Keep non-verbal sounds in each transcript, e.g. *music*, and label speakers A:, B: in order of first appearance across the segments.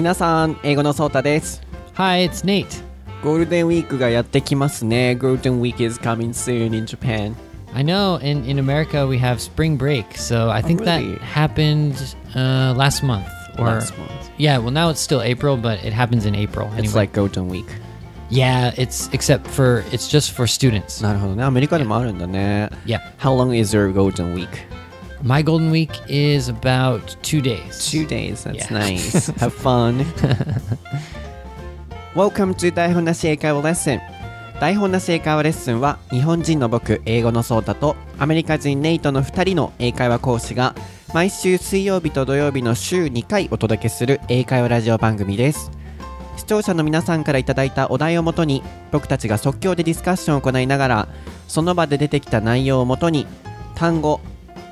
A: 皆さん、英語のソータです。
B: Hi, it's Nate.
A: ゴールデンウィークがやってきますね。Golden Week is coming soon in Japan.
B: I know in, in America we have spring break, so I think
A: really?
B: that happened uh, last month. Or
A: Last month.
B: yeah, well now it's still April, but it happens in April.
A: It's
B: anyway.
A: like Golden Week.
B: yeah, it's except for it's just for students.
A: なるほどね。アメリカでもあるんだね。
B: Yeah,
A: How long is your Golden Week?
B: My golden week is about two days.
A: Two days. That's
B: Yeah.
A: nice. *laughs* Have fun. *laughs* Welcome to 台本なし英会話レッスン。台本なし英会話レッスンは日本人の僕、英語のソータとアメリカ人ネイトの2人の英会話講師が毎週水曜日と土曜日の週2回お届けする英会話ラジオ番組です。視聴者の皆さんからいただいたお題をもとに僕たちが即興でディスカッションを行いながらその場で出てきた内容をもとに単語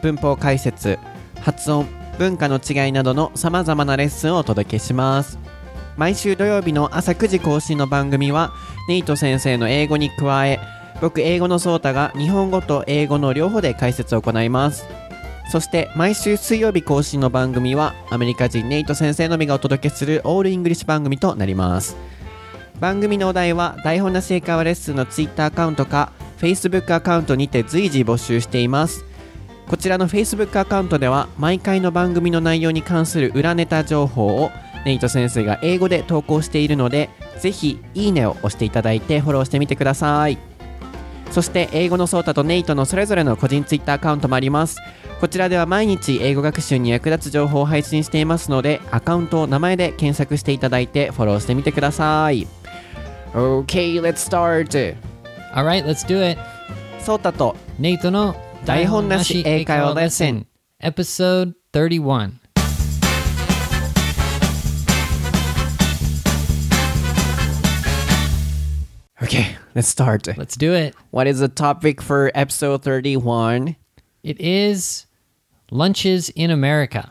A: 文法解説発音文化の違いなどのさまざまなレッスンをお届けします。毎週土曜日の朝9時更新の番組はネイト先生の英語に加え僕英語のソータが日本語と英語の両方で解説を行います。そして毎週水曜日更新の番組はアメリカ人ネイト先生のみがお届けするオールイングリッシュ番組となります。番組のお題は台本なし英会話レッスンの Twitter アカウントか Facebook アカウントにて随時募集しています。こちらの Facebook アカウントでは毎回の番組の内容に関する裏ネタ情報をネイト先生が英語で投稿しているのでぜひいいねを押していただいてフォローしてみてくださいそして英語のソータとネイトのそれぞれの個人 Twitter アカウントもありますこちらでは毎日英語学習に役立つ情報を配信していますのでアカウントを名前で検索していただいてフォローしてみてください OK, let's start!
B: All right, let's do it.
A: ソータと
B: Nate no
A: 台本なし英会話レッスン
B: Episode 31.
A: OK, let's start.
B: Let's do it.
A: What is the topic for episode 31?
B: It is lunches in America.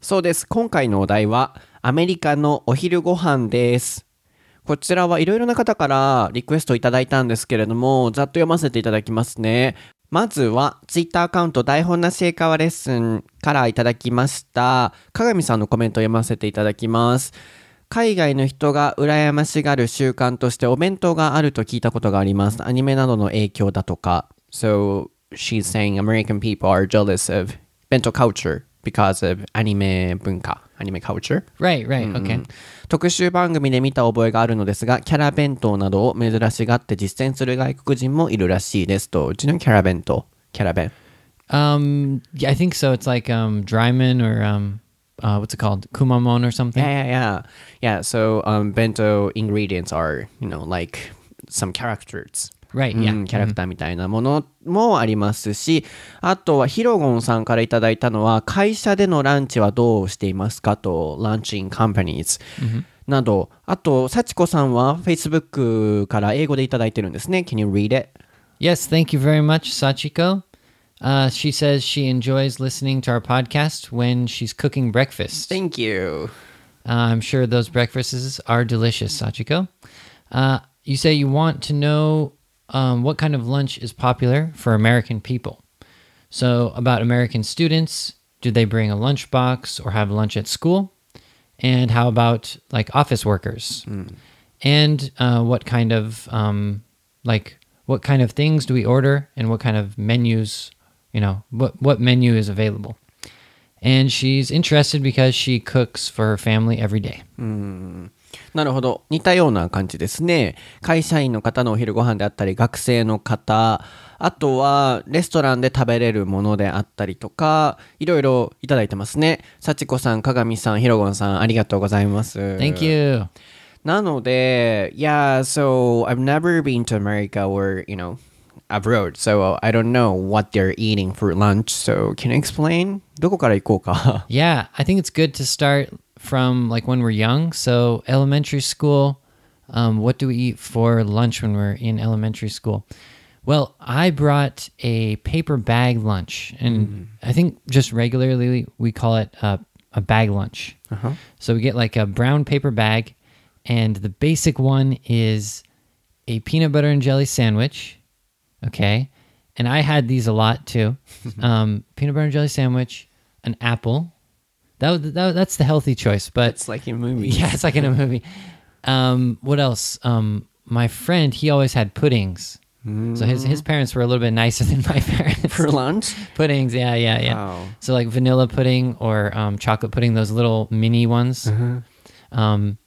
A: そうです。今回のお題はアメリカのお昼ご飯です。こちらはいろいろな方からリクエストいただいたんですけれども、ざっと読ませていただきますね。まずは、ツイッターアカウント台本なし英会話レッスンからいただきました、鏡さんのコメントを読ませていただきます。海外の人が羨ましがる習慣としてお弁当があると聞いたことがあります。アニメなどの影響だとか。So, she's saying American people are jealous of 弁当 culture because of anime culture.
B: Right, right, mm-hmm. okay.
A: 特集番組で見た覚えがあるのですが、キャラ弁当などを珍しがって実践する外国人もいるらしいですと。Do
B: yeah, I think so. It's like um, Doraemon or um, uh, what's it called? Kumamon or something?
A: Yeah, yeah, yeah. Yeah, so um, bento ingredients are, you know, like some characters.
B: Right.
A: う
B: Yeah.
A: んキャラクターみたいなものもありますし、あとはヒロゴンさんからいただいたのは会社でのランチはどうしていますかと Lunch in companies、などあと幸子さんは Facebook から英語でいただいてるんですね Can you read it?
B: Yes. Thank you very much, Sachiko. Uh, she says she enjoys listening to our podcast when she's cooking breakfast.
A: Thank you
B: Uh, I'm sure those breakfasts are delicious, Sachiko. Uh, you say you want to know um, what kind of lunch is popular for American people. So, about American students, do they bring a lunchbox or have lunch at school? And how about like office workers? And uh, what kind of um, like what kind of things do we order, and what kind of menus? You know, what what menu is available? And she's interested because she cooks for her family every day.
A: なるほど似たような感じですね会社員の方のお昼ご飯であったり学生の方あとはレストランで食べれるものであったりとかいろいろいただいてますね幸子さん鏡さんひろごんさんありがとうございます
B: Thank you.
A: なので yeah so I've never been to America or you know abroad so I don't know what they're eating for lunch so can you explain どこから行こうか
B: Yeah, I think it's good to start from like when we're young. So elementary school, um, what do we eat for lunch when we're in elementary school? Well, I brought a paper bag lunch, and I think just regularly we call it a, a bag lunch. So we get like a brown paper bag, and the basic one is a peanut butter and jelly sandwich. Okay. And I had these a lot too. *laughs* um, peanut butter and jelly sandwich, an apple, that, that that's the healthy choice. But
A: It's like in a movie.
B: yeah, it's like in a *laughs* movie. Um, what else? Um, my friend, he always had puddings. So his his parents were a little bit nicer than my *laughs* parents.
A: For lunch?
B: puddings, yeah, yeah, yeah.
A: Wow.
B: So like vanilla pudding or um, chocolate pudding, those little mini ones. Um,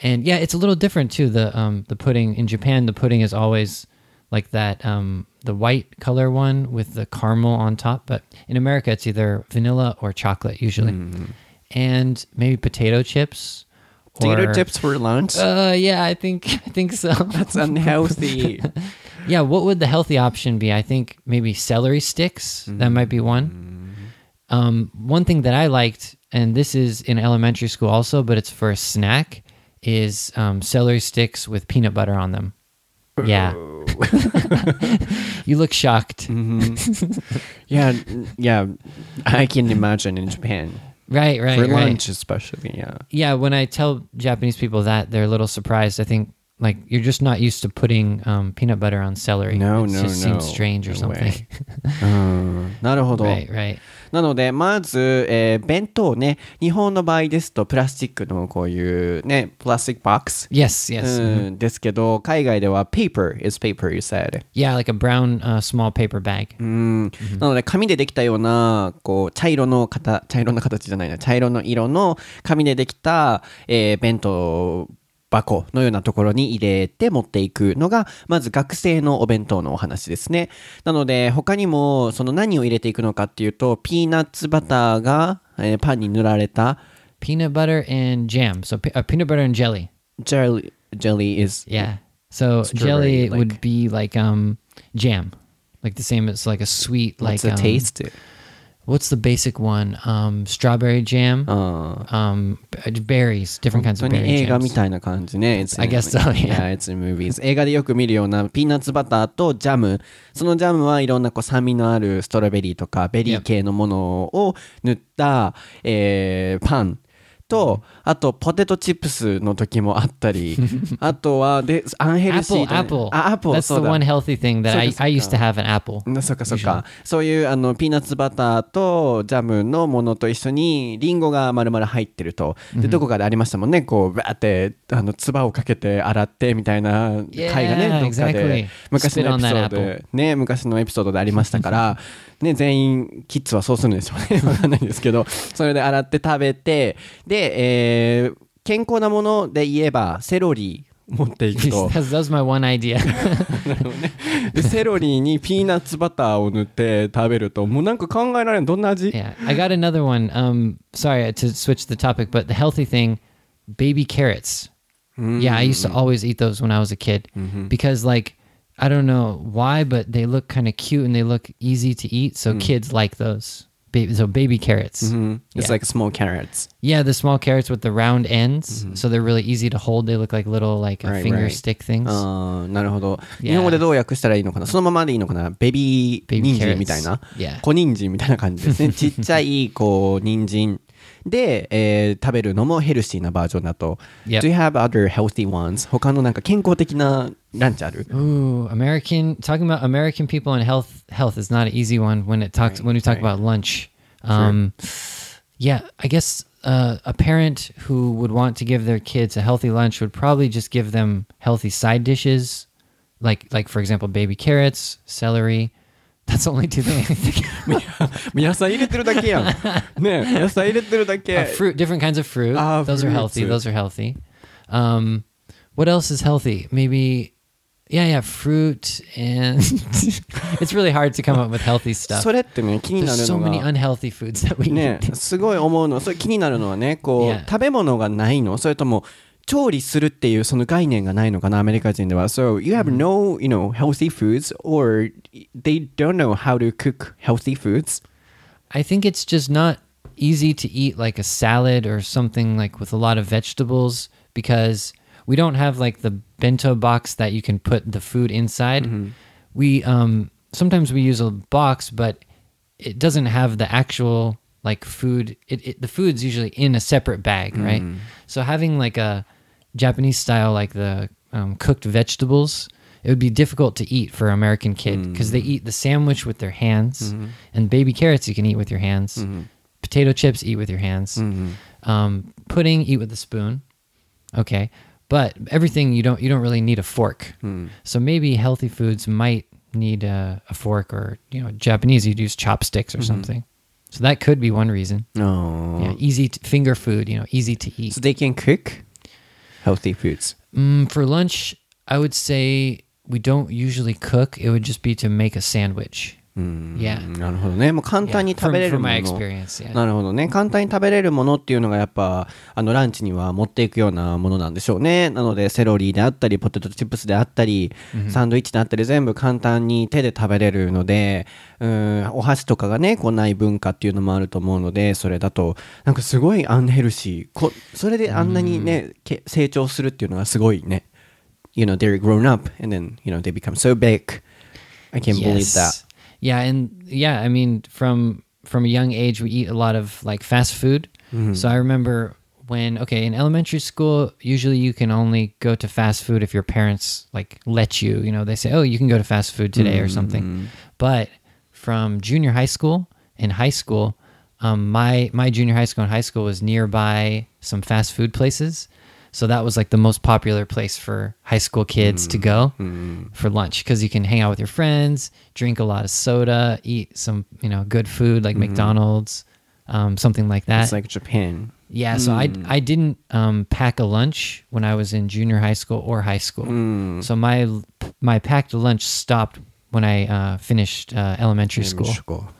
B: and yeah, it's a little different too. The um, the pudding in Japan, the pudding is always like that um, the white color one with the caramel on top. But in America, it's either vanilla or chocolate usually, and maybe potato chips.
A: Potato
B: or-
A: chips for lunch?
B: Uh, yeah, I think *laughs* I think so.
A: That's unhealthy. *laughs*
B: Yeah, what would the healthy option be? I think maybe celery sticks. That might be one. Um, one thing that I liked, and this is in elementary school also, but it's for a snack, is um, celery sticks with peanut butter on them. Yeah. *laughs* *laughs* you look shocked. *laughs*
A: yeah, yeah. I can imagine in Japan.
B: Right, right,
A: For
B: right.
A: lunch, especially. Yeah.
B: Yeah, when I tell Japanese people that, they're a little surprised. I think like you're just not used to putting um, peanut butter on celery.
A: No,
B: it
A: no,
B: just
A: no.
B: seems strange or
A: No
B: something.
A: way. うんなるほど。
B: right, right.
A: なので、まず、えー弁当ね、日本の場合ですと、プラスチックのこういうね、プラスチックボックス。
B: Yes, yes.
A: うん、ですけど、海外では paper is paper, you said.
B: Yeah, like a brown uh, small paper bag.
A: うん、なので紙でできたようなこう茶色の形茶色の形じゃないな茶色の色の紙でできた、えー弁当箱のようなところに入れて持っていくのがまず学生のお弁当のお話ですねなので他にもその何を入れていくのかっていうとピーナッツバターが、えーパンに塗られた
B: Peanut butter and jam. So uh, peanut butter and jelly.
A: ジェリージェリー is
B: Yeah. So jelly
A: like-
B: would be like um jam. Like the same as like a sweet like
A: what's the
B: um,
A: taste?
B: What's the basic one? Um strawberry jam. Um berries, different kinds
A: 本
B: of
A: 当に
B: berry
A: 映画み.たいな感じね。It's
B: I guess so, yeah.
A: Yeah, it's in movies. 映画でよく見るようなピーナッツバターとジャム。そのジャムはいろんなこう酸味のあるストロベリーとかベリー系のものを塗った、えーパン。と、あと、ポテトチップスの時もあったり、*laughs* あとは、で、アンヘルシーだね
B: apple.
A: あ、アップル、
B: That's the
A: だ。
B: one healthy thing that I, I used to have an apple.
A: なそっかそっか。そういうあのピーナッツバターとジャムのものと一緒にリンゴが丸々入ってると。で、どこかでありましたもんね。こう、バーって、あの、唾をかけて洗ってみたいな回がね、どっかで
B: exactly.
A: 昔のエピソードね、昔のエピソードでありましたから、ね、全員、キッズはそうするんでしょうね。*laughs* わかんないですけど、それで洗って食べて、で、えー健康なもので言えば、セロリ持っていくと。
B: That's, *laughs* that was my one idea. *laughs*
A: でセロリにピーナッツバターを塗って食べるともうなんか考えられんどんな味
B: yeah, I got another one. Um, sorry to switch the topic, but the healthy thing, baby carrots. Yeah, I used to always eat those when I was a kid because, like, I don't know why, but they look kind of cute and they look easy to eat. So kids like those. Baby, so baby carrots.
A: It's
B: Yeah.
A: like small carrots
B: Yeah, the small carrots with the round ends, so they're really easy to hold. They look like little like uh,
A: Right,
B: finger
A: right.
B: stick things.
A: あーなるほど
B: Yeah.
A: 日本語でどう訳したらいいのかなそのままでいいのかなベビー
B: Baby
A: 人参
B: carrots.
A: みたいな
B: Yeah.
A: 小人参みたいな感じですねちっちゃいこう人参 *laughs* で、えー食べるのもヘルシーなバージョンだと
B: Yep.
A: Do you have other healthy ones? 他のなんか健康的なランチある
B: Ooh, American talking about American people and health health is not an easy one when it talks when we talk
A: right.
B: about lunch. Um yeah, I guess uh, a parent who would want to give their kids a healthy lunch would probably just give them healthy side dishes like like for example baby carrots, celery. That's the only two things I think.
A: 野菜入れてるだけやんね野菜入れてるだけ
B: Uh, fruit, different kinds of fruit.
A: Ah,
B: those are healthy.
A: fruits.
B: Those are healthy. Um, what else is healthy? Maybe, yeah, yeah, fruit and it's really hard to come up with healthy stuff.
A: それってね気にな
B: There's
A: る
B: so
A: の
B: many
A: が
B: unhealthy foods that we
A: ね
B: eat.
A: すごい思うのそれ気になるのはねこう、
B: Yeah.
A: 食べ物がないのそれとも 調理するっていうその概念がないのかなアメリカ人では So you have no you know healthy foods or they don't know how to cook healthy foods
B: I think it's just not easy to eat like a salad or something like with a lot of vegetables because we don't have like the bento box that you can put the food inside. We um sometimes we use a box, but it doesn't have the actual like food. It, it the food's usually in a separate bag, right? So having like a Japanese style like the um, cooked vegetables. It would be difficult to eat for an American kid because they mm. eat the sandwich with their hands, mm-hmm. and baby carrots you can eat with your hands. Mm-hmm. potato chips, eat with your hands. Mm-hmm. Um, pudding, eat with a spoon. Okay, but everything you don't you don't really need a fork. Mm. So maybe healthy foods might need a, a fork, or you know, Japanese you'd use chopsticks or something. So that could be one reason.
A: No,
B: Yeah, easy to, finger food, you know, easy to eat.
A: So they can cook healthy foods.
B: Mm, for lunch, I would say we don't usually cook. It would just be to make a sandwich. Yeah.
A: なるほどね。もう簡
B: Yeah,
A: 単に食
B: from,
A: べれる
B: from
A: もの。
B: experience, yeah.
A: なるほどね。簡単に食べれるものっていうのがやっぱ、あの、ランチには持っていくようなものなんでしょうね。なので、セロリであったり、ポテトチップスであったり、サンドイッチであったり、全部簡単に手で食べれるので、うん、お箸とかがね、こうない文化っていうのもあると思うので、それだと、なんかすごいアンヘルシー。こそれであんなにね、け成長するっていうのがすごいね。You know, they're grown up and then, you know, they become so big. I can't believe that.
B: Yeah, and yeah, I mean, from from a young age, we eat a lot of like fast food. So I remember when okay in elementary school, usually you can only go to fast food if your parents like let you. You know, they say, oh, you can go to fast food today or something. But from junior high school and high school, um, my my junior high school and high school was nearby some fast food places. So that was like the most popular place for high school kids to go for lunch because you can hang out with your friends, drink a lot of soda, eat some you know good food like McDonald's, um, something like that.
A: It's like Japan.
B: yeah, so I I didn't um, pack a lunch when I was in junior high school or high school. So my my packed lunch stopped when I uh, finished uh, elementary school.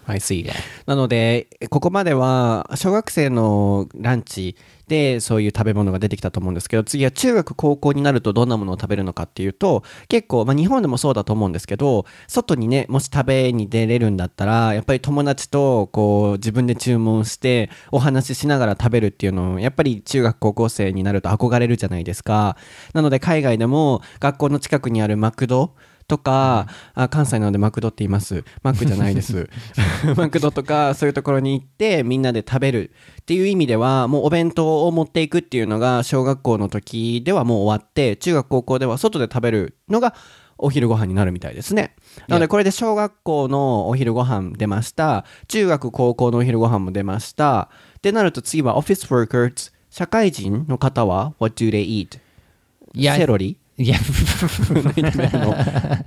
A: I see.
B: Yeah.
A: なので、ここまでは小学生のランチでそういう食べ物が出てきたと思うんですけど、次は中学高校になるとどんなものを食べるのかっていうと、結構、まあ日本でもそうだと思うんですけど、外にね、もし食べに出れるんだったら、やっぱり友達とこう自分で注文してお話ししながら食べるっていうのを、やっぱり中学高校生になると憧れるじゃないですか。なので海外でも学校の近くにあるマクド、とか、あ関西なのでマクドって言います。マックじゃないです。*laughs* *laughs* マクドとかそういうところに行ってみんなで食べるっていう意味ではもうお弁当を持っていくっていうのが小学校の時ではもう終わって中学高校では外で食べるのがお昼ご飯になるみたいですね。なのでこれで小学校のお昼ご飯出ました。中学高校のお昼ご飯も出ました。ってなると次はオフィスワーカー社会人の方は What do they eat? セロリ？
B: Yeah. *laughs*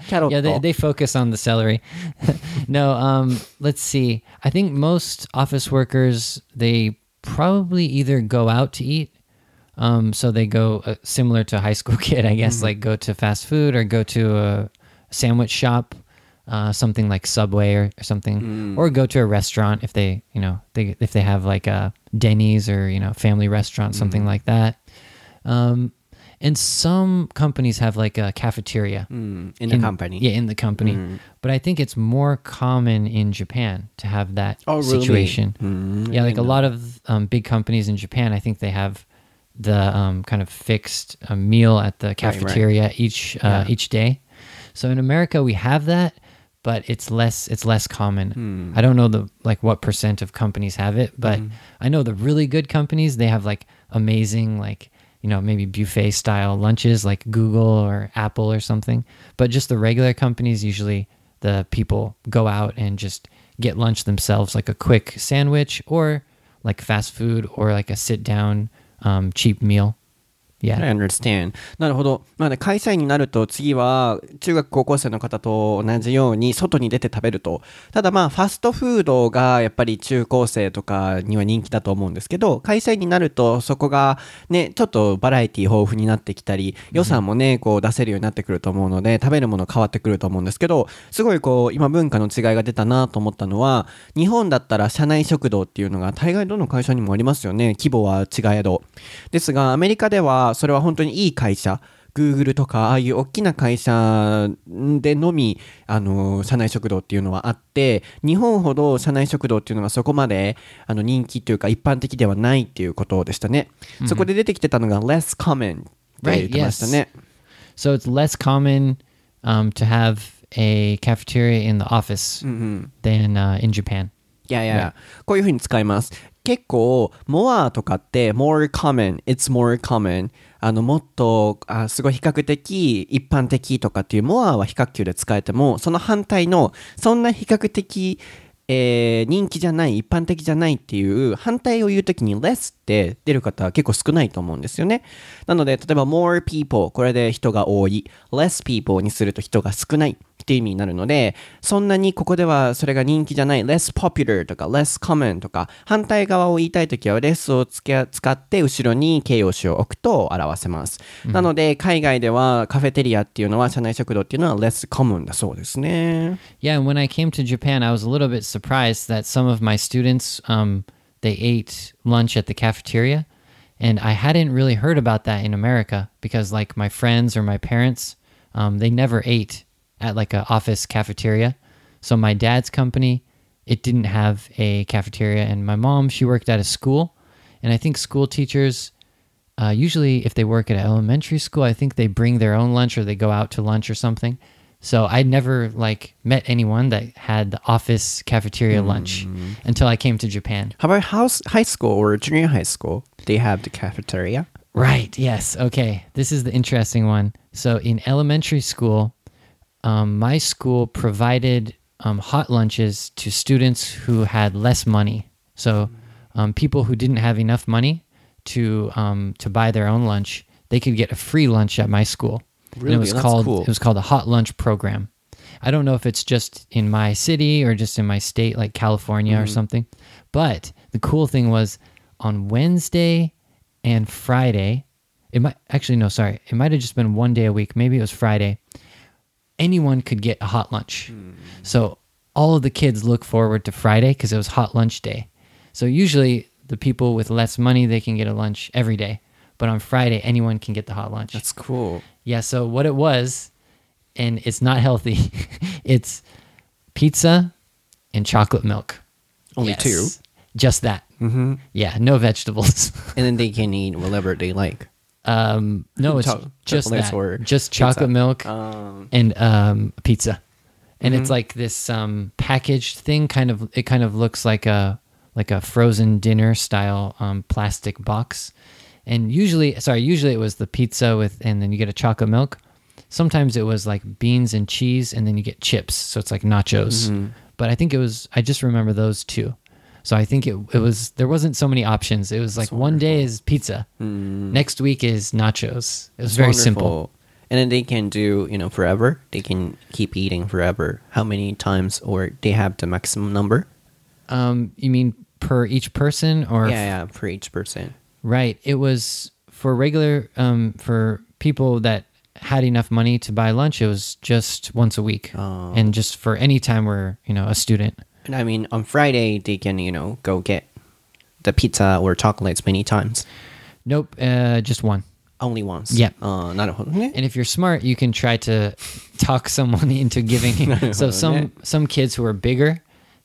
A: Cattle
B: yeah, they, they, focus on the celery. *laughs* no, um, let's see. I think most office workers, they probably either go out to eat. Um, so they go uh, similar to a high school *laughs* kid, I guess, mm-hmm. like go to fast food or go to a sandwich shop, uh, something like Subway or, or something, mm. or go to a restaurant if they, you know, they, if they have like a Denny's or, you know, family restaurant, something mm. like that. Um, and some companies have like a cafeteria
A: in the company.
B: Yeah, in the company. But I think it's more common in Japan to have that
A: Oh, really?
B: situation.
A: Mm,
B: yeah, like a lot of um, big companies in Japan, I think they have the um, kind of fixed uh, meal at the
A: right.
B: cafeteria each uh,
A: Yeah.
B: each day. So in America, we have that, but it's less it's less common.
A: Hmm.
B: I don't know the like what percent of companies have it, but I know the really good companies they have like amazing like you know maybe buffet style lunches like Google or Apple or something. But just the regular companies usually the people go out and just get lunch themselves like a quick sandwich or like fast food or like a sit down um, cheap meal. Yeah.
A: I understand. なるほど。なので会社員になると次は中学高校生の方と同じように外に出て食べると。ただまあファストフードがやっぱり中高生とかには人気だと思うんですけど、会社員になるとそこがね、ちょっとバラエティ豊富になってきたり、予算もね、こう出せるようになってくると思うので、食べるもの変わってくると思うんですけど、すごいこう今文化の違いが出たなと思ったのは、日本だったら社内食堂っていうのが大概どの会社にもありますよね。規模は違えど。ですが、アメリカではそれは本当にいい会社、Google とか、ああいう大きな会社でのみ、あの、社内食堂っていうのはあって、日本ほど社内食堂っていうのがそこまで、あの、人気というか一般的ではないっていうことでしたね。そこで出てきてたのが less common って言ってましたね。
B: So it's less common um, to have a cafeteria in the office than uh, in Japan.
A: いやいや、こういうふうに使います。結構、more とかって more common, it's more common あの、もっと、あすごい比較的、一般的とかっていう more は比較級で使えても、その反対の、そんな比較的えー人気じゃない、一般的じゃないっていう反対を言うときに less って出る方は結構少ないと思うんですよね。なので、例えば more people、これで人が多い。less people にすると人が少ないっていう意味になるので、そんなにここではそれが人気じゃない、less popular とか less common とか、反対側を言いたいときは less をつけ使って後ろに形容詞を置くと表せます。なので、海外ではカフェテリアっていうのは、社内食堂っていうのは less common だそうですね。
B: Yeah, and when I came to Japan, I was a little bit surprised that some of my students um, they ate lunch at the cafeteria, and I hadn't really heard about that in America because like my friends or my parents, um, they never ate at like a office cafeteria. So my dad's company, it didn't have a cafeteria, and my mom she worked at a school, and I think school teachers. Uh, usually, if they work at an elementary school, I think they bring their own lunch or they go out to lunch or something. So I never like met anyone that had the office cafeteria lunch until I came to Japan.
A: How about house, high school or junior high school? They have the cafeteria.
B: Right. Yes. Okay. This is the interesting one. So in elementary school, um, my school provided um, hot lunches to students who had less money. So um, people who didn't have enough money to um, to buy their own lunch, they could get a free lunch at my school. And
A: Really?
B: it was
A: That's
B: called
A: cool.
B: it was called a hot lunch program. I don't know if it's just in my city or just in my state, like California or something. But the cool thing was on Wednesday and Friday, it might actually no, sorry, it might have just been one day a week. Maybe it was Friday. Anyone could get a hot lunch. So all of the kids look forward to Friday because it was hot lunch day. So usually the people with less money they can get a lunch every day, but on Friday anyone can get the hot lunch.
A: That's cool.
B: Yeah, so what it was, and it's not healthy, *laughs* it's pizza and chocolate milk.
A: Only two?
B: Just that. Mm-hmm. Yeah, no vegetables. *laughs*
A: And then they can eat whatever they like.
B: Um, no, it's
A: Cho-
B: just that.
A: or
B: Just
A: pizza.
B: chocolate milk
A: Um,
B: and um, pizza. And
A: Mm-hmm.
B: it's like this um, packaged thing. Kind of, it kind of looks like a like a frozen dinner style um, plastic box. And usually, sorry, usually it was the pizza with, and then you get a chocolate milk. Sometimes it was like beans and cheese, and then you get chips. So it's like nachos.
A: Mm-hmm.
B: But I think it was. I just remember those two. So I think it it was there wasn't so many options. It was like one day is pizza, next week is nachos. It was very simple.
A: And then they can do, you know, forever. They can keep eating forever. How many times or they have the maximum number?
B: Um, you mean per each person or
A: yeah, yeah, for each person.
B: Right. It was for regular um for people that had enough money to buy lunch. It was just once a week,
A: Oh.
B: and just for any time we're you know a student.
A: And I mean, on Friday, they can, you know, go get the pizza or chocolates many times.
B: Nope, uh, just one.
A: Only once. Yeah. Uh, not a whole.
B: And if you're smart, you can try to talk *laughs* someone into giving. *laughs* so some some kids who are bigger,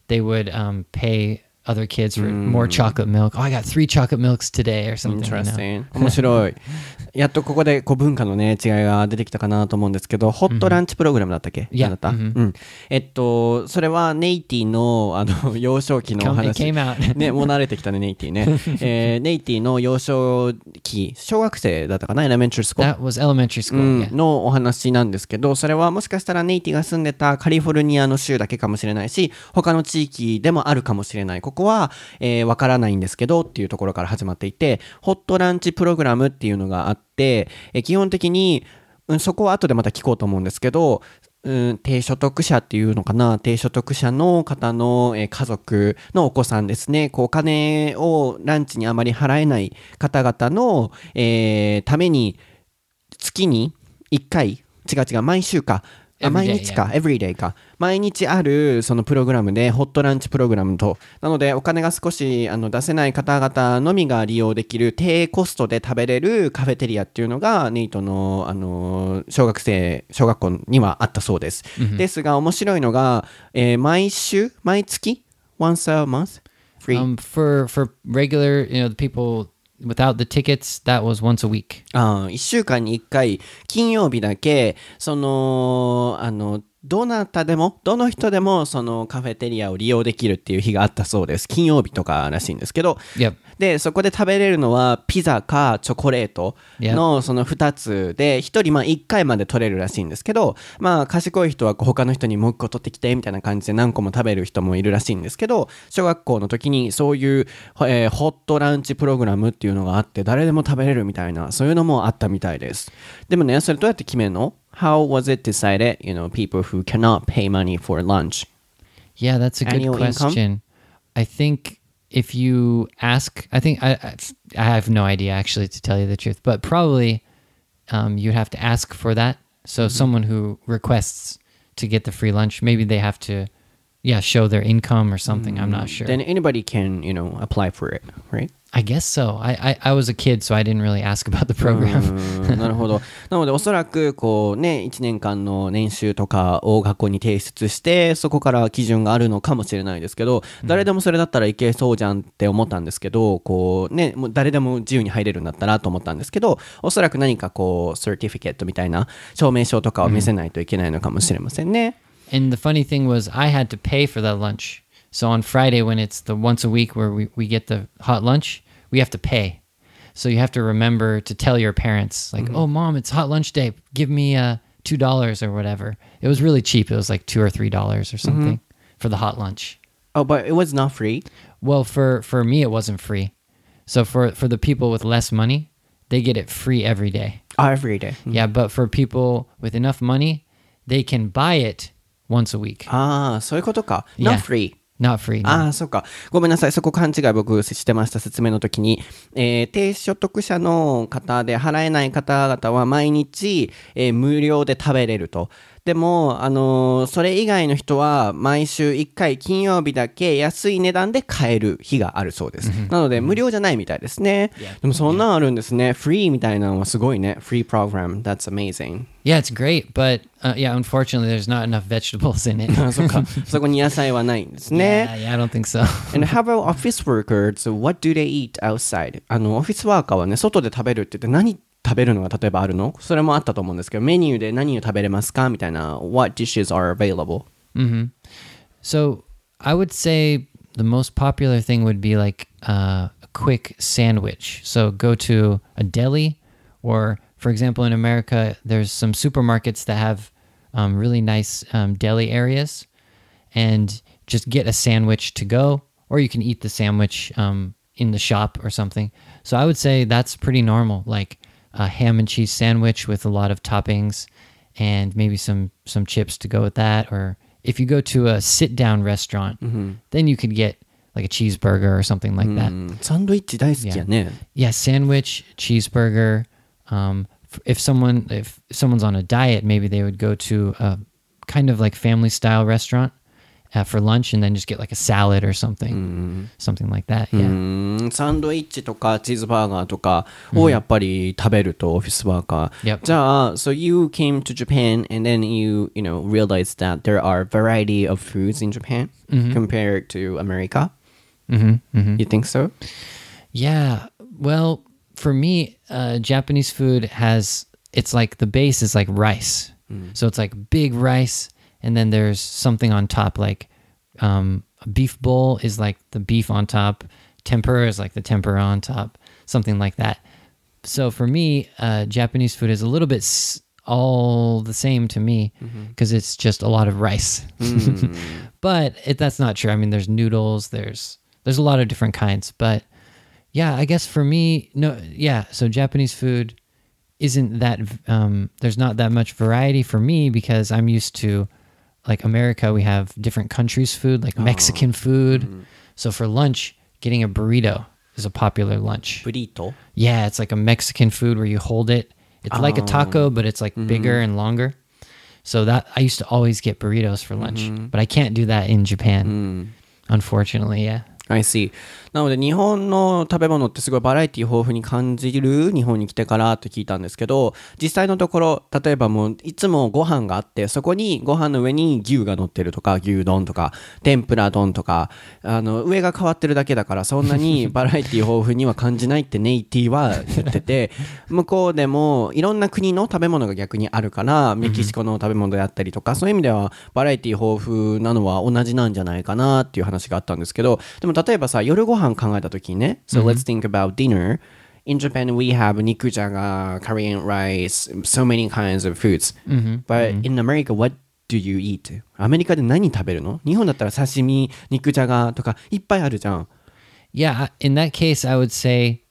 B: they would um, pay other kids for more chocolate milk. Oh, I got three chocolate milks today or something.
A: Interesting. 面白い。*laughs* やっとここでこう文化のね、違いが出てきたかなと思うんですけど、ホットランチプログラムだったっけ、
B: いや
A: た、
B: うん
A: うん。えっと、それはネイティの、あの、*laughs* 幼少期の話。*laughs* ね、もう慣れてきたね、ネイティね。えーネイティの幼少期、小学生だったかな、エレメンタリースコ
B: That was elementary school.
A: のお話なんですけど、それはもしかしたらネイティが住んでたカリフォルニアの州だけかもしれないし、他の地域でもあるかもしれない。ここは、えーわからないんですけどっていうところから始まっていて、ホットランチプログラムっていうのがあって、えー基本的に、うん、そこは後でまた聞こうと思うんですけど、うん、低所得者っていうのかな？低所得者の方の、え家族のお子さんですね。こうお金をランチにあまり払えない方々の、えーために月に1回違う違う毎週かあ毎日か、everyday か。毎日あるそのプログラムでホットランチプログラムと。なのでお金が少しあの出せない方々のみが利用できる低コストで食べれるカフェテリアっていうのがネイトのあの小学生小学校にはあったそうです、ですが面白いのが、えー毎週毎月？once a month free、
B: Um, for for regular, you know, the people without the tickets, that was once a week.
A: あ1週間に1回金曜日だけそのあのどなたでもどの人でもそのカフェテリアを利用できるっていう日があったそうです金曜日とからしいんですけど
B: Yep.
A: で、そこで食べれるのはピザかチョコレートのその2つで、1人まあ1回まで取れるらしいんですけど、まあ賢い人は他の人にもう1個取ってきてみたいな感じで何個も食べる人もいるらしいんですけど、小学校の時にそういう、えー、ホットランチプログラムっていうのがあって、誰でも食べれるみたいな、そういうのもあったみたいです。でもね、それどうやって決めるの？How was it decided, you know, people who cannot pay money for lunch?
B: Yeah, that's a good Annual question. Income? I think if you ask, I think I, I have no idea actually to tell you the truth, but probably um, you'd have to ask for that. So mm-hmm. someone who requests to get the free lunch, maybe they have to, yeah, show their income or something. Mm-hmm. I'm not mm, sure.
A: Then anybody can, you know, apply for it, right?
B: I guess so. I, I, I was a kid, so I didn't really ask about the program.
A: なるほど。なので、おそらく、こうね、1年間の年収とかを学校に提出して、そこから基準があるのかもしれないですけど、誰でもそれだったらいけそうじゃんって思ったんですけど、こうね、もう誰でも自由に入れるんだったらと思ったんですけど、おそらく何かこう、サーティフィケットみたいな証明書とかを見せないといけないのかもしれませんね。
B: And the funny thing was, I had to pay for that lunch. So on Friday, when it's the once a week where we, we get the hot lunch, we have to pay. So you have to remember to tell your parents, like, mm-hmm. "Oh, mom, it's hot lunch day. Give me uh, two dollars or whatever." It was really cheap. It was like two or three dollars or something mm-hmm. for the hot lunch.
A: Oh, but it was not free.
B: Well, for for me, it wasn't free. So for for the people with less money, they get it free every day.
A: Oh, every day.
B: Mm-hmm. Yeah, but for people with enough money, they can buy it once a week.
A: Ah, そういうことか。Not free.
B: Not free.
A: ああ、そうか。ごめんなさい。そこ勘違い僕してました。説明の時に。えー、低所得者の方で払えない方々は毎日、えー、無料で食べれると。でも、あのー、それ以外の人は毎週1回金曜日だけ安い値段で買える日があるそうです。なので、無料じゃないみたいですね。でもそんなんあるんですね。フリーみたいなのはすごいね。フリープログラム。That's amazing.
B: Yeah, it's great, but uh, yeah, unfortunately, there's not enough vegetables in it.
A: そっか。そこに野菜はないんですね。
B: Yeah, yeah, I don't think so.
A: And how about office workers? What do they eat outside? あの、オフィスワーカーはね、外で食べるって言って何食べるのが例えばあるのそれもあったと思うんですけど、メニューで何を食べれますかみたいな、What dishes are available?
B: Mm-hmm. So, I would say the most popular thing would be like uh, a quick sandwich. So, go to a deli, or for example, in America, there's some supermarkets that have um, really nice um, deli areas, and just get a sandwich to go, or you can eat the sandwich um, in the shop or something. So, I would say that's pretty normal. Like, a ham and cheese sandwich with a lot of toppings and maybe some some chips to go with that or if you go to a sit down restaurant mm-hmm. then you could get like a cheeseburger or something like that.
A: Sandwich
B: yeah. yeah, sandwich, cheeseburger. Um, if someone if someone's on a diet, maybe they would go to a kind of like family style restaurant uh, for lunch and then just get like a salad or something, mm. something like that. Yeah.
A: サンドイッチとかチーズバーガーとかをやっぱり食べるとオフィスワーカー。Yep. じゃあ、so you came to Japan and then you, you know, realized that there are variety of foods in Japan mm-hmm. compared to America. Mm-hmm. Mm-hmm. You think so?
B: Yeah. Well, for me, uh, Japanese food has it's like the base is like rice. Mm. So it's like big rice and then there's something on top like um, a beef bowl is like the beef on top tempura is like the tempura on top something like that so for me uh, japanese food is a little bit s- all the same to me because mm-hmm. it's just a lot of rice mm. *laughs* but it, that's not true i mean there's noodles there's there's a lot of different kinds but yeah i guess for me no yeah so japanese food isn't that um, there's not that much variety for me because i'm used to like America, we have different countries' food, like Mexican oh. food. Mm-hmm. So for lunch, getting a burrito is a popular lunch.
A: Burrito?
B: Yeah, it's like a Mexican food where you hold it. It's like a taco, oh. but it's like mm-hmm. bigger and longer. So that I used to always get burritos for lunch, mm-hmm. but I can't do that in Japan. Mm. Unfortunately, yeah.
A: I see. なので日本の食べ物ってすごいバラエティ豊富に感じる日本に来てからって聞いたんですけど実際のところ例えばもういつもご飯があってそこにご飯の上に牛が乗ってるとか牛丼とか天ぷら丼とかあの上が変わってるだけだからそんなに *laughs* バラエティ豊富には感じないってネイティは言ってて向こうでもいろんな国の食べ物が逆にあるからメキシコの食べ物であったりとかそういう意味ではバラエティ豊富なのは同じなんじゃないかなっていう話があったんですけどでも例えばさ、夜ご飯考えた時にね、So let's think about dinner. In Japan, we have nikujaga, Korean rice, so many kinds of foods. But in America, what do you eat? アメリカで何食べるの日本だったら刺身、肉じゃがとかいっぱいあるじゃん。
B: Yeah, in that case, I would say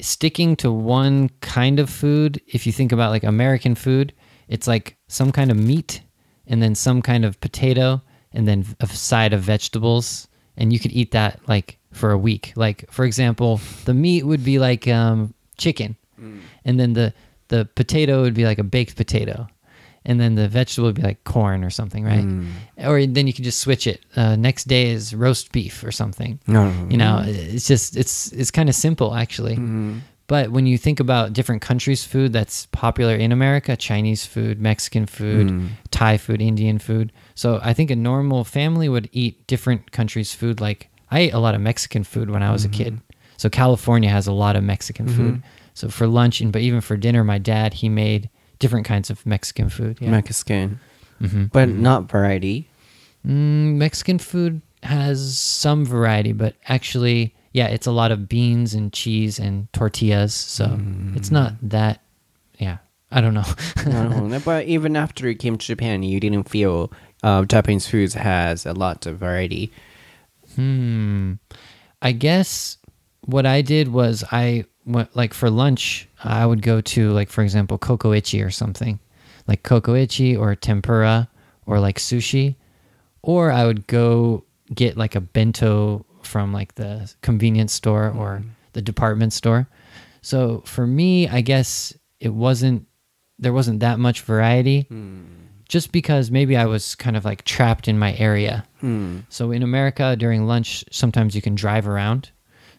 B: sticking to one kind of food. If you think about like American food, it's like some kind of meat and then some kind of potato and then a side of vegetables. And you could eat that like for a week. Like for example, the meat would be like um, chicken, mm. and then the the potato would be like a baked potato, and then the vegetable would be like corn or something, right? Mm. Or then you can just switch it. Uh, next day is roast beef or something.
A: Mm.
B: You know, it's just it's it's kind of simple actually. Mm-hmm. But when you think about different countries' food that's popular in America, Chinese food, Mexican food, mm. Thai food, Indian food. So I think a normal family would eat different countries' food like I ate a lot of Mexican food when I was mm-hmm. a kid. So California has a lot of Mexican mm-hmm. food. So for lunch and but even for dinner, my dad he made different kinds of Mexican food. Yeah.
A: Mexican, mm-hmm. but mm-hmm. not variety.
B: Mm, Mexican food has some variety, but actually, yeah, it's a lot of beans and cheese and tortillas. So mm. it's not that. Yeah, I don't know. *laughs*
A: but even after you came to Japan, you didn't feel uh, Japanese foods has a lot of variety
B: hmm. I guess what I did was I went, like for lunch, I would go to, like, for example, Kokoichi or something, like Kokoichi or tempura or like sushi. Or I would go get like a bento from like the convenience store or the department store. So for me, I guess it wasn't there wasn't that much variety just because maybe I was kind of like trapped in my area. Hmm. So in America during lunch sometimes you can drive around.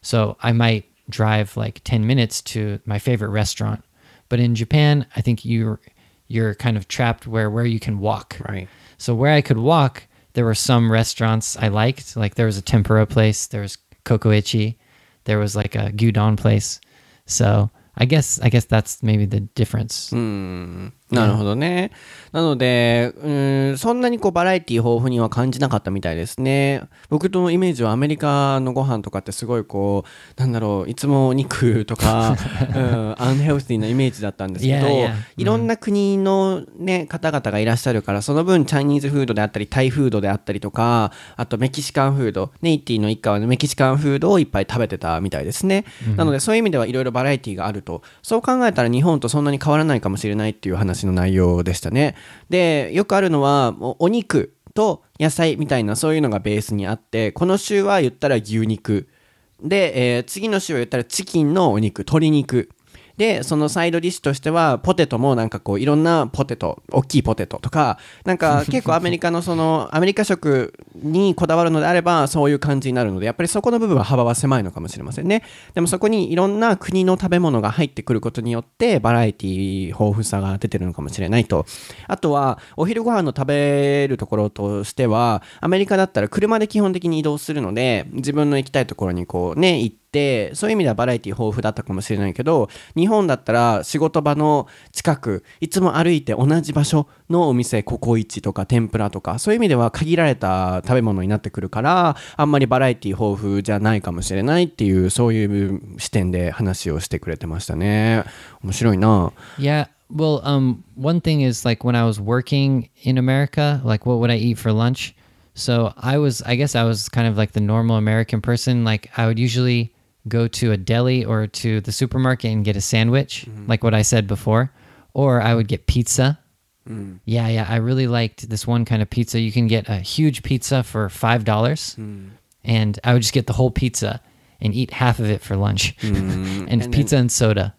B: So I might drive like 10 minutes to my favorite restaurant. But in Japan, I think you're you're kind of trapped where where you can walk.
A: Right.
B: So where I could walk, there were some restaurants I liked. Like there was a tempura place, there was Kokoichi, there was like a gyudon place. So I guess I guess that's maybe the difference.
A: うん。なるほどね。なので、うん、そんなにこうバラエティ豊富には感じなかったみたいですね。僕のイメージはアメリカのご飯とかってすごいこう、なんだろう、いつもお肉とか、*laughs* うん、アンヘルシーなイメージだったんですけど.いろんな国のね、方々がいらっしゃるから、その分チャイニーズフードであったり、タイフードであったりとか、あとメキシカンフード、ネイティの一家はメキシカンフードをいっぱい食べてたみたいですね。なのでそういう意味ではいろいろバラエティがあると。そう考えたら日本とそんなに変わらないかもしれないっていう話の内容でしたね。で、よくあるのは、お肉と野菜みたいなそういうのがベースにあって、この週は言ったら牛肉。で、えー次の週は言ったらチキンのお肉、鶏肉。で、そのサイドディッシュとしては、ポテトもなんかこう、いろんなポテト、大きいポテトとか、なんか *laughs* 結構アメリカのその、アメリカ食にこだわるのであれば、そういう感じになるので、やっぱりそこの部分は幅は狭いのかもしれませんね。でもそこにいろんな国の食べ物が入ってくることによって、バラエティ豊富さが出てるのかもしれないと。あとは、お昼ご飯の食べるところとしては、アメリカだったら車で基本的に移動するので、自分の行きたいところにこうね、行って、てそういう意味ではバラエティ豊富だったかもしれないけど、日本だったら仕事場の近く、いつも歩いて同じ場所のお店、ココイチとか天ぷらとか、そういう意味では限られた食べ物になってくるから、あんまりバラエティ豊富じゃないかもしれないっていう、そういう視点で話をしてくれてましたね。面白いな。
B: Yeah. Well, um, one thing is like when I was working in America, like what would I eat for lunch? So I was, I guess I was kind of like the normal American person. Like I would usually go to a deli or to the supermarket and get a sandwich, like what I said before, or I would get pizza. Yeah, yeah. I really liked this one kind of pizza. You can get a huge pizza for five dollars, and I would just get the whole pizza and eat half of it for lunch, and, *laughs*
A: And then-
B: pizza and soda.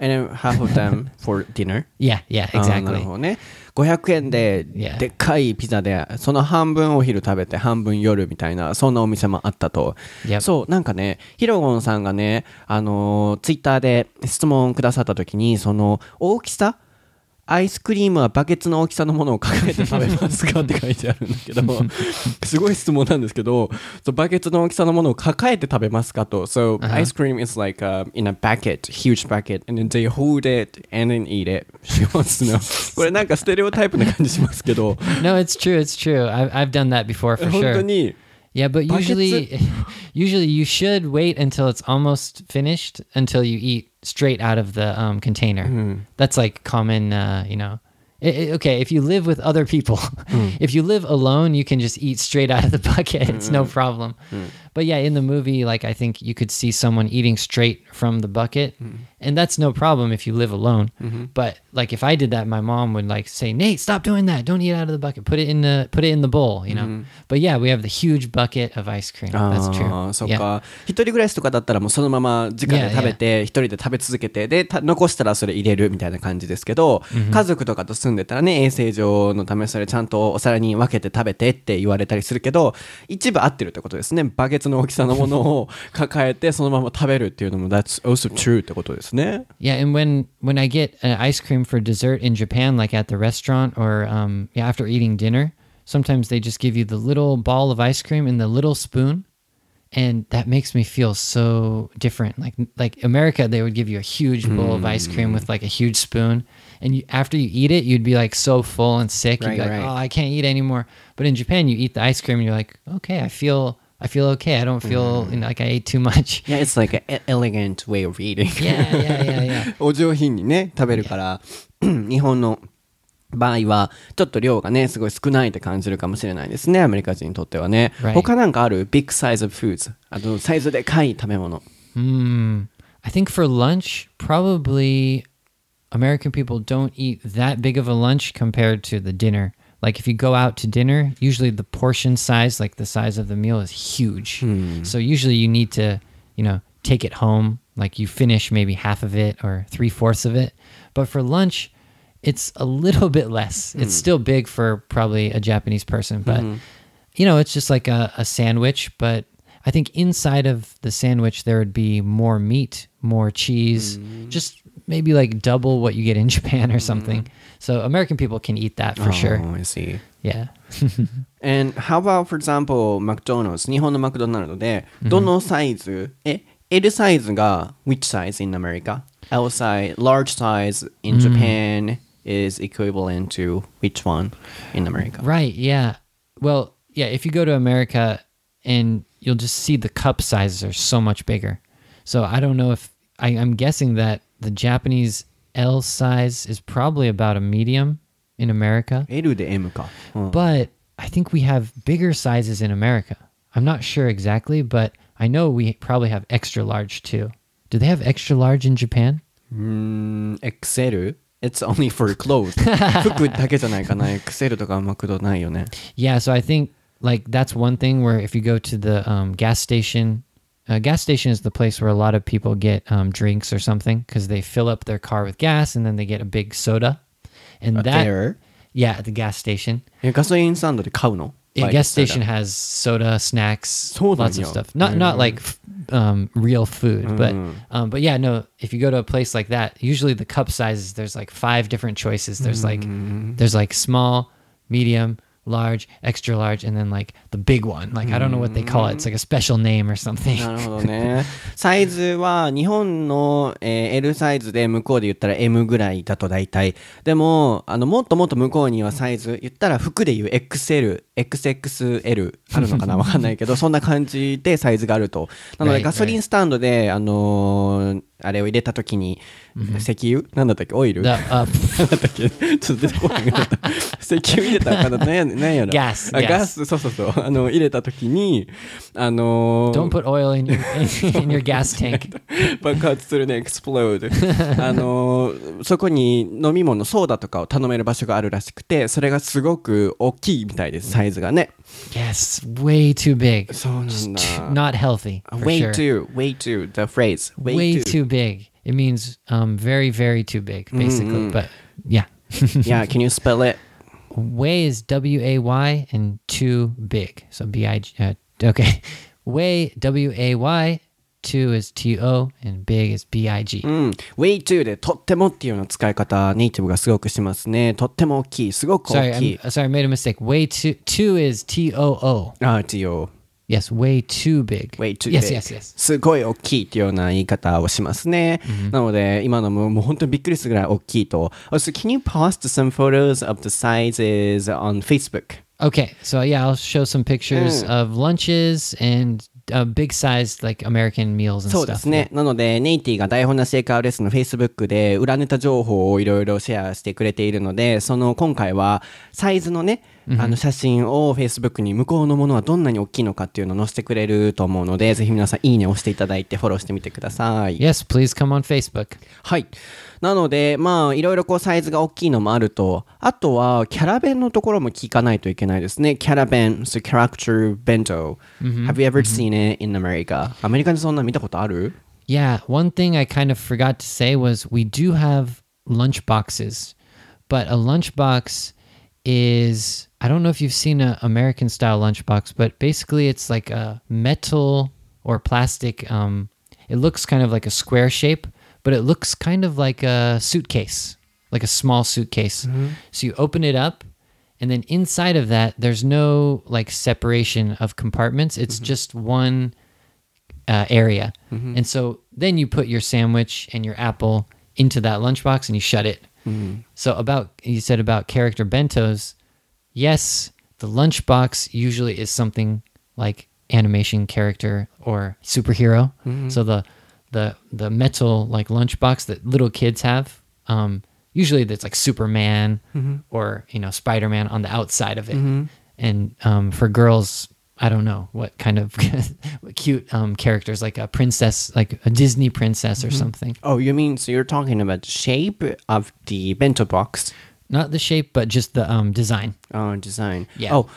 A: And then half of them *laughs* for dinner.
B: Yeah, yeah,
A: あーなる
B: exactly.
A: ほどね。 500円で.でっかいピザでその半分お昼食べて半分夜みたいなそんなお店もあったと.そうなんかねヒロゴンさんがねあのツイッターで質問くださった時にその大きさアイスクリームはバケツの大きさのものを抱えて食べますかって書いてあるんだけどすごい質問なんですけどそうバケツの大きさのものを抱えて食べますかと So、
B: Uh-huh.
A: ice cream is like、uh, in a bucket huge bucket and then they hold it and then eat it She wants to know これなんかステレオタイプな感じしますけど
B: No, it's true. It's true. I've, I've done that before for
A: 本当
B: sure.
A: に
B: Yeah, but
A: Buckets
B: usually, *laughs* usually you should wait until it's almost finished until you eat straight out of the um, container. That's like common, uh, you know. I- I- okay, if you live with other people, *laughs* if you live alone, you can just eat straight out of the bucket. It's no problem. But yeah, in the movie, like I think you could see someone eating straight from the bucket, and that's no problem if you live alone. But like if I did that, my mom would like say, "Nate, stop doing that. Don't eat out of the bucket. Put it in the put it in the bowl." You know. But yeah, we have the huge bucket of ice cream. That's
A: あ
B: true.
A: ーそっ
B: Yeah.
A: か一人暮らしとかだったらもうそのまま直で食べて一人で食べ続けてでた残したらそれ入れるみたいな感じですけど、家族とかと住んでたらね衛生上のためそれちゃんとお皿に分けて食べてって言われたりするけど一部合ってるってことですねバケ ツの大きさのものを抱えてそのまま食べるっていうのも That's also true ってことですね
B: Yeah, and when when I get uh, ice cream for dessert in Japan, like at the restaurant or um, yeah, after eating dinner, sometimes they just give you the little ball of ice cream and the little spoon, and that makes me feel so different. Like like America, they would give you a huge bowl of ice cream with like a huge spoon, and you, after you eat it, you'd be like so full and sick. You'd
A: Right,
B: be like,
A: right.
B: oh, I can't eat anymore. But in Japan, you eat the ice cream, and you're like, okay, I feel. I feel okay. I don't feel you know, like I ate too much.
A: Yeah it's like an elegant way of eating
B: Yeah, yeah, yeah, yeah.
A: お上品にね食べるから日本の場合はちょっと量がねすごい少ないって感じるかもしれないですねアメリカ人にとってはね、
B: Right.
A: 他なんかある big size of foods あのサイズでかい食べ物
B: Hmm. I think for lunch, probably American people don't eat that big of a lunch compared to the dinner. Like if you go out to dinner, usually the portion size, like the size of the meal, is huge. Hmm. So usually you need to, you know, take it home. Like you finish maybe half of it or three fourths of it. But for lunch, it's a little bit less. It's hmm. still big for probably a Japanese person, but hmm. you know, it's just like a, a sandwich, but I think inside of the sandwich there would be more meat, more cheese, just maybe like double what you get in *laughs* Japan or something. So American people can eat that for sure.
A: Oh, I see
B: Yeah. *laughs*
A: And how about for example McDonald's 日本のマクドナルドでどのサイズ、え L サイズが which size in America? L size large size in Japan is equivalent to which one in America?
B: Right, yeah. Well, yeah, if you go to America and you'll just see the cup sizes are so much bigger. So I don't know if I, I'm guessing that the Japanese L size is probably about a medium in America.
A: L で M か、うん
B: But I think we have bigger sizes in America. I'm not sure exactly, but I know we probably have extra large too. Do they have extra large in Japan?
A: うーん、XL? It's only for clothes. *laughs* 服だけじゃないかな。XL とかマクドないよね。
B: Yeah, so I think like that's one thing where if you go to the um, gas station, uh, gas station is the place where a lot of people get um, drinks or something because they fill up their car with gas and then they get a big soda, and that
A: There?
B: yeah at the gas station.
A: えガソリンスタンドで買うの
B: Yeah,
A: Like,
B: gas
A: soda.
B: station has soda, snacks,
A: そうなん
B: lots of
A: や。
B: stuff. Not not like f- um, real food, but um, but yeah, no. If you go to a place like that, usually the cup sizes there's like five different choices. There's like there's like small, medium, large, extra large, and then like the big one. Like I don't know what they call it. It's like a special name or something. *laughs*
A: なるほどね。*laughs* サイズは日本の、えー L サイズで向こうで言ったら M ぐらいだと大体。でも、あの、もっともっと向こうにはサイズ、言ったら服で言う XL、XXL あるのかな？*laughs* わかんないけど、そんな感じでサイズがあると。なのでガソリンスタンドで、あのーあれを入れたときに、石油？なんだったっけ？オイル
B: ？The, *laughs*
A: なん
B: uh,
A: だったっけ？ちょっと出てこなくな。*laughs* 石油入れたのかな？なんやなんやろ？あ
B: gas.
A: ガス、そうそうそう。あの、入れたときに、あのー
B: don't put oil in your *laughs* in, your gas tank.
A: 爆発するね、explode。あのーそこに飲み物、ソーダとかを頼める場所があるらしくて、それがすごく大きいみたいです、サイズがね。
B: Yes, way too big.
A: そうなんだ。
B: Not healthy.
A: Way
B: sure.
A: too, way too, the phrase. Way,
B: way
A: too
B: big. It means um very very too big basically. But yeah. *laughs*
A: yeah, can you spell it?
B: way is W A Y and too big. So B I G uh, okay. *laughs* way W A Y, two is T O and big is B I G.
A: うん。way too でとってもっていうような使い方、ネイティブがすごくしますね。とっても大きい、すごく
B: Sorry,
A: 大き
B: I'm,
A: い。
B: uh, sorry, I made a mistake. Way two two is T O O.
A: あ、T-O。
B: Yes, way too big.
A: way too
B: yes,
A: big.
B: yes, yes.
A: すごい大きいっていうような言い方をしますね。なので、今のももう本当にびっくりするぐらい大きいと。Also, can you post some photos of the sizes on Facebook?
B: Okay, so yeah, I'll show some pictures
A: Mm.
B: of lunches and uh, big sized like American meals and
A: そうで.すね。なので、ネイティが台本なシェイカーレッスンの Facebook で裏ネタ情報をいろいろシェアしてくれているので、その今回はサイズのね、あの写真を Facebook に向こうのものはどんなに大きいのかっていうのを載せてくれると思うので、ぜひ皆さんいいねを押していただいてフォローしてみてください。
B: Yes, please come on Facebook.
A: はい。なので、まあ、いろいろこうサイズが大きいのもあると、あとは、キャラ弁のところも聞かないといけないですね。キャラ弁、so character bento. Have you ever seen it in America? アメリカでそんな見たことある
B: Yeah, one thing I kind of forgot to say was we do have lunch boxes, but a lunchbox is I don't know if you've seen an American style lunchbox, but basically it's like a metal or plastic. Um, it looks kind of like a square shape, but it looks kind of like a suitcase, like a small suitcase. Mm-hmm. So you open it up, and then inside of that, there's no like separation of compartments. It's mm-hmm. just one uh, area. Mm-hmm. And so then you put your sandwich and your apple into that lunchbox and you shut it. So about you said about character bentos, yes, the lunchbox usually is something like animation character or superhero. So the the the metal like lunchbox that little kids have. Um, usually that's like Superman mm-hmm. or you know Spider Man on the outside of it. Mm-hmm. And um, for girls, I don't know what kind of *laughs* cute um, characters like a princess, like a Disney princess or mm-hmm. something.
A: Oh, you mean so you're talking about the shape of the bento box?
B: Not the shape, but just the um, design.
A: Oh, design.
B: Yeah.
A: Oh,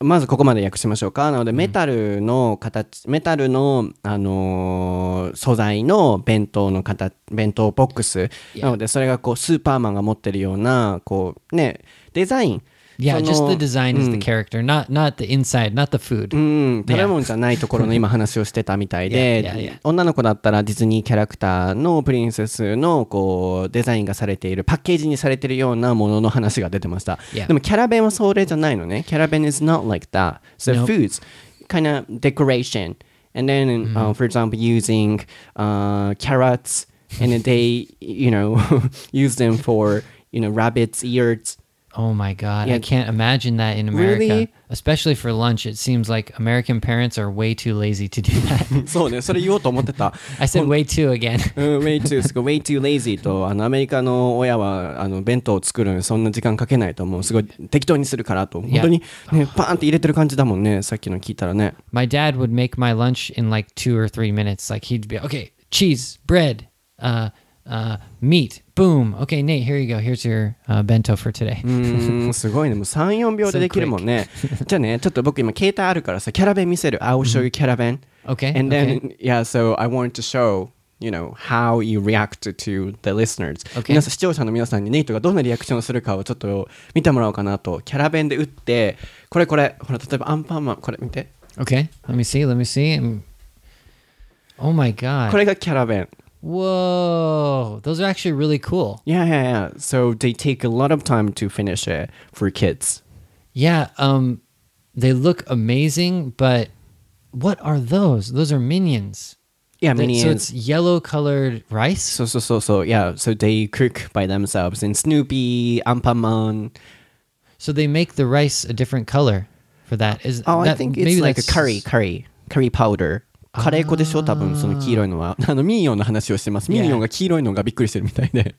A: まずここまで訳しましょうか。なので、メタルの形、メタルの、あのー素材の弁当の形、弁当ボックス。なので、それがこう、スーパーマンが持ってるような、こう、ね、デザイン。
B: Yeah,
A: そ
B: just
A: の
B: the design is the character, not not the inside, not the food.
A: うん、食べ物じゃないところの今話をしてたみたいで *laughs*
B: Yeah, yeah, yeah.
A: 女の子だったらディズニーキャラクターのプリンセスのこうデザインがされているパッケージにされているようなものの話が出てました、
B: Yeah.
A: でもキャラ弁はそれじゃないのねキャラ弁 is not like that so
B: Nope.
A: foods kind of decoration and then uh, for example using uh, carrots and then they you know *laughs* use them for you know rabbits ears
B: Oh my god,
A: Yeah.
B: I can't imagine that in America.
A: Really?
B: Especially for lunch, it seems like American parents are way too lazy to do that.
A: そ*laughs* うねそれ言おうと思ってた
B: I *laughs* said way too again.
A: うん、way *laughs* too, すごい way too lazy と、あの、アメリカの親は、あの、弁当を作るのにそんな時間かけないと思う。すごい適当にするからと。本当に、ね、パーンって入れてる感じだもんね。さっきの聞いたらね。
B: My dad would make my lunch in like two or three minutes. Like he'd be okay, cheese, bread, uh, uh, meat, boom. Okay, Nate, here you go. Here's your uh, bento for today.
A: うーん、すごいね。もう3、4秒でできるもんね。じゃあね、ちょっと僕今携帯あるからさ、キャラ弁見せる。I'll show you キャラ弁。
B: Okay.
A: And then,
B: okay.
A: yeah, so I want to show, you know, how you react to the listeners.
B: Okay.
A: 皆さん、視聴者の皆さんにネイトがどんなリアクションをするかをちょっと見てもらおうかなと。キャラ弁で打って、これこれ、ほら、例えばアンパンマン、これ見て。
B: Okay. Let me see. Let me see. Um, Oh my god.
A: これがキャラ弁。
B: Whoa. Those are actually really cool.
A: Yeah, yeah, yeah. So they take a lot of time to finish it for kids.
B: Yeah, um they look amazing, but what are those? Those are minions.
A: Yeah,
B: That-
A: minions.
B: So it's yellow colored rice?
A: So, so, so, so, yeah. So they cook by themselves. And Snoopy, Anpanman.
B: So they make the rice a different color for that. Is
A: Oh, I think it's like a curry, curry, curry powder. カレー粉でしょ多分その黄色いのは。あの、ミニオンの話をしてます。ミニオンが黄色いのがびっくりしてるみたいで。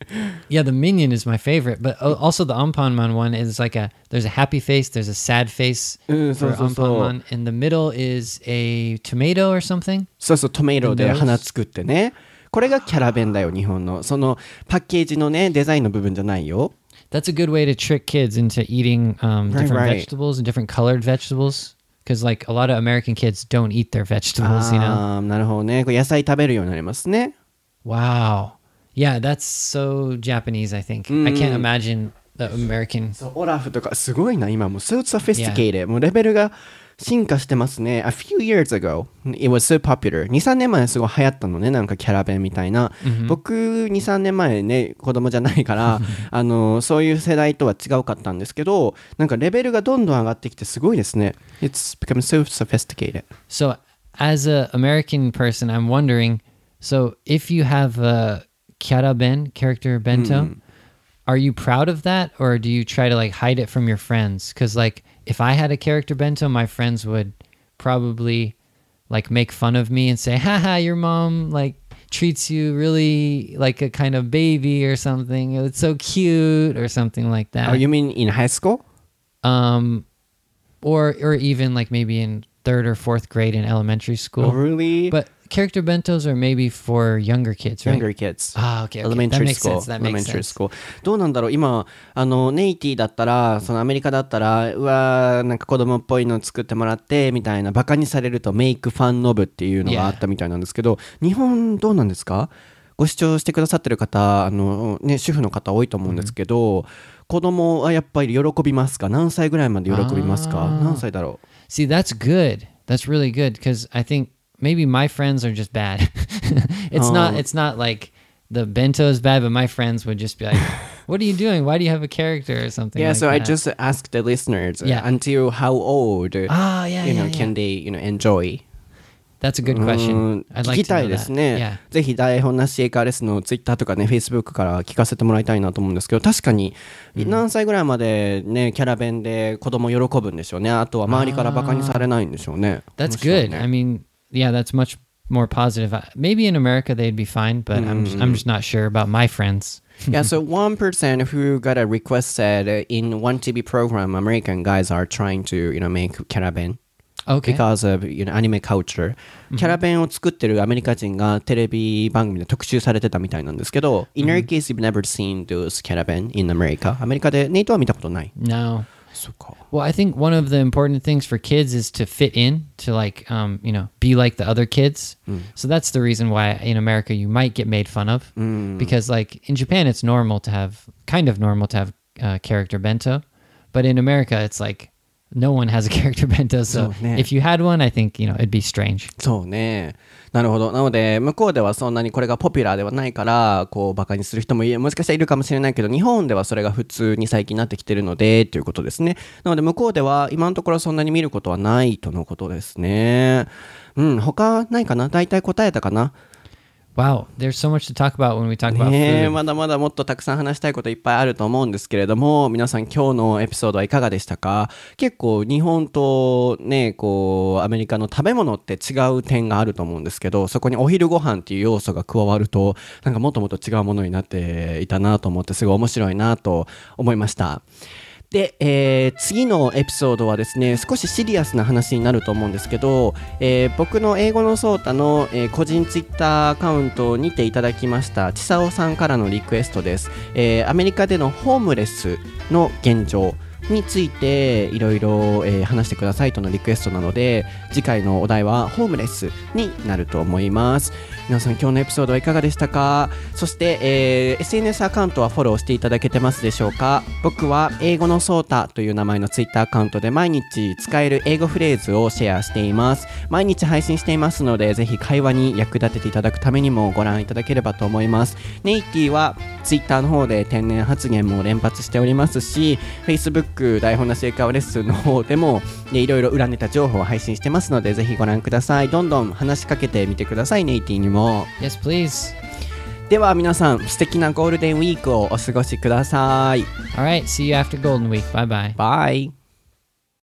B: Yeah, the minion is my favorite, but al- also the Ampanman one is like a there's a happy face, there's a sad face
A: Mm,
B: for
A: so.
B: Ampanman. In the middle is a tomato or something.
A: そうそう、トメイロで花作ってね。これがキャラ弁だよ、日本の。そのパッケージのね、デザインの部分じゃないよ。
B: That's a good way to trick kids into eating um,
A: Right,
B: different
A: right.
B: vegetables and different colored vegetables. Because like a lot of American kids don't eat their vegetables, you know.
A: あーなるほどね。これ野菜食べるようになりますね。
B: Wow. Yeah, that's so Japanese. I think I can't imagine the American.
A: そうオラフとかすごいな今もう so sophisticated、もうレベルが 進化してますね。A few years ago, it was so popular. 2、3年前すごい流行ったのね、なんかキャラ弁みたいな。僕、2、3年前ね、子供じゃないから、あの、そういう世代とは違うかったんですけど、なんかレベルがどんどん上がってきてすごいですね。It's become so sophisticated.
B: So, as a American person, I'm wondering. So, if you have a Kyara Ben character bento, are you proud of that, or do you try to like hide it from your friends? Because like, if I had a character bento, my friends would probably like make fun of me and say, "Haha, your mom like." treats you really like a kind of baby or something it's so cute or something like that
A: Oh, you mean in high school?
B: um or or even like maybe in third or fourth grade in elementary school
A: Oh, really?
B: but character bentos are maybe for younger kids right
A: younger kids.
B: ah okay, okay. that
A: elementary
B: makes
A: school.
B: sense that makes
A: elementary
B: sense
A: school. どうなんだろう今、あの、ネイティだったら、そのアメリカだったら、うわーなんか子供っぽいの作ってもらって、みたいな、バカにされるとメイクファンノブっていうのがあったみたいなんですけど、日本どうなんですかご視聴してくださってる方、あの、ね、主婦の方多いと思うんですけど、子供はやっぱり喜びますか何歳ぐらいまで喜びますか何歳だろ
B: see that's good that's really good because i think maybe my friends are just bad *laughs* it's not
A: Oh.
B: it's not like the bento is bad but my friends would just be like *laughs* what are you doing why do you have a character or something
A: Yeah,
B: like
A: so I
B: that.
A: just asked the listeners
B: Yeah.
A: until how old
B: ah yeah
A: you
B: yeah,
A: know,
B: yeah.
A: can they you know, enjoy?
B: that's a good
A: うー
B: question
A: ん
B: i'd
A: 聞
B: like
A: き
B: to
A: た
B: know
A: いです
B: that.
A: ね
B: yeah
A: ぜひ台本なし英会レッスンのツイッターとかね、フェイスブックから聞かせてもらいたいなと思うんですけど、確かに何歳ぐらいまでね、キャラ弁で子供喜ぶんでしょうね。あとは周りからバカにされないんでしょうね。
B: That's
A: 面白い
B: good.
A: ね
B: I mean, yeah, that's much more positive. Maybe in America they'd be fine, but mm. I'm I'm just not sure about my friends. *laughs*
A: yeah, so one person who got a request said uh, in one TV program, American guys are trying to you know make Kyara Ben.
B: Okay.
A: Because of you know, anime culture. Mm-hmm. キャラ弁を作ってるアメリカ人がテレビ番組で特集されてたみたいなんですけど、mm hmm. In our case, you've never seen those Kyara Ben in America. アメリカでネイトは見たことない。
B: No. Well, I think one of the important things for kids is to fit in, to like, um, you know, be like the other kids. Mm. So that's the reason why in America you might get made fun of, mm. because like in Japan it's normal to have, kind of normal to have uh, character bento, but in America it's like no one has a *laughs* character bento. So if you had one, I think you know it'd be strange.
A: So なるほど。なので、向こうではそんなにこれがポピュラーではないから、こう、バカにする人もいもしかしたらいるかもしれないけど、日本ではそれが普通に最近なってきてるので、ということですね。なので、向こうでは今のところそんなに見ることはないとのことですね。うん、他ないかな？大体答えたかな？
B: Wow, there's so much to talk about when we talk about food.
A: まだまだもっとたくさん話したいこといっぱいあると思うんですけれども皆さん今日のエピソードはいかがでしたか？結構日本とねこうアメリカの食べ物って違う点があると思うんですけどそこにお昼ご飯っていう要素が加わるとなんかもっともっと違うものになっていたなと思ってすごい面白いなと思いました。で、えー次のエピソードはですね少しシリアスな話になると思うんですけど、えー僕の英語のソータの、えー個人ツイッターアカウントにていただきましたちさおさんからのリクエストです、えアメリカでのホームレスの現状についていろいろ話してくださいとのリクエストなので次回のお題はホームレスになると思います。皆さん今日のエピソードはいかがでしたか？そして、えー SNS アカウントはフォローしていただけてますでしょうか？僕は英語のソータという名前の Twitter アカウントで毎日使える英語フレーズをシェアしています。毎日配信していますのでぜひ会話に役立てていただくためにもご覧いただければと思います。ネイティは Twitter の方で天然発言も連発しておりますし Facebook 台本なし英会話レッスンの方でもねいろいろ裏ネタ情報を配信してますのでぜひご覧ください。どんどん話しかけてみてくださいネイティにも。
B: Yes, please.
A: では皆さん素敵なゴールデンウィークをお過ごしください
B: All right, see you after Golden Week. Bye bye.
A: バイ